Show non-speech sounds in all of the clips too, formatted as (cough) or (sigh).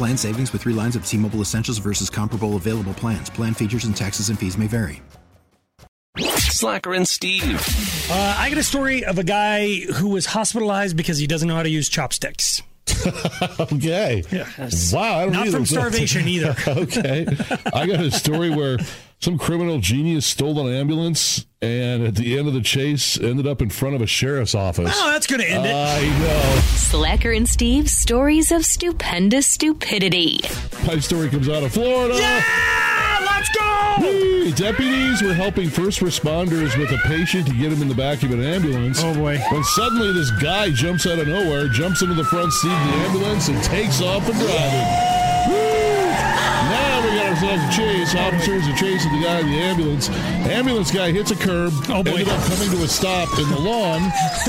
Plan savings with three lines of T Mobile Essentials versus comparable available plans. Plan features and taxes and fees may vary. Slacker and Steve. Uh, I got a story of a guy who was hospitalized because he doesn't know how to use chopsticks. (laughs) okay. Yeah, wow. I don't not either. from starvation either. (laughs) okay. I got a story where (laughs) some criminal genius stole an ambulance and at the end of the chase ended up in front of a sheriff's office. Oh, that's going to end it. I know. Slacker and Steve, stories of stupendous stupidity. My story comes out of Florida. Yeah, let's go. Whee! Deputies were helping first responders with a patient to get him in the back of an ambulance. Oh, boy. When suddenly this guy jumps out of nowhere, jumps into the front seat of the ambulance, and takes off and driving. Woo! We a chase. Officers are chasing the guy in the ambulance. Ambulance guy hits a curb. Oh, boy. Ended up coming to a stop in the lawn (laughs)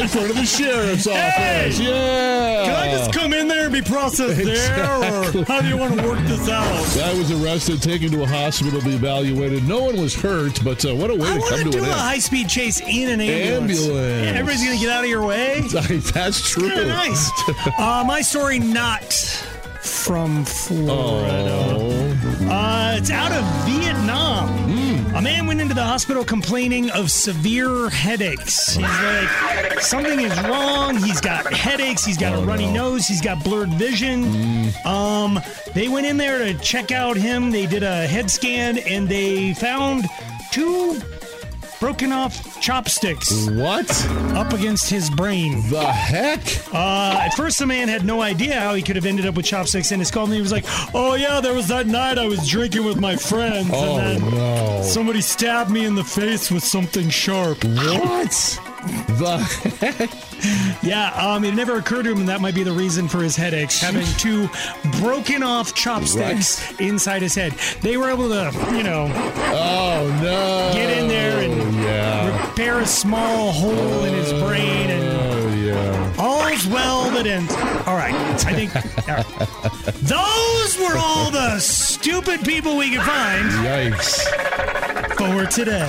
in front of the sheriff's office. Yeah. Can I just come in there and be processed there, or how do you want to work this out? Guy was arrested, taken to a hospital to be evaluated. No one was hurt, but uh, what a way I to come to to do an a end. high speed chase in an ambulance. Ambulance. Yeah, everybody's going to get out of your way. (laughs) That's true. Nice. (laughs) uh, my story not from Florida. Oh. Uh, it's out of Vietnam. Hmm. A man went into the hospital complaining of severe headaches. He's like, something is wrong. He's got headaches. He's got a runny nose. He's got blurred vision. Hmm. Um, they went in there to check out him. They did a head scan and they found two broken off chopsticks What up against his brain. the heck? Uh, at first, the man had no idea how he could have ended up with chopsticks in his skull. And he was like, "Oh yeah, there was that night I was drinking with my friends, Oh and then no! somebody stabbed me in the face with something sharp." what the? (laughs) Yeah, um, it never occurred to him that might be the reason for his headaches, having two broken off chopsticks inside his head. They were able to, you know, Oh no! Get in there and- yeah. repair a small hole in his brain and. Oh yeah. All's well that ends. All right, I think all right. those were all the stupid people we could find (laughs) Yikes! for today.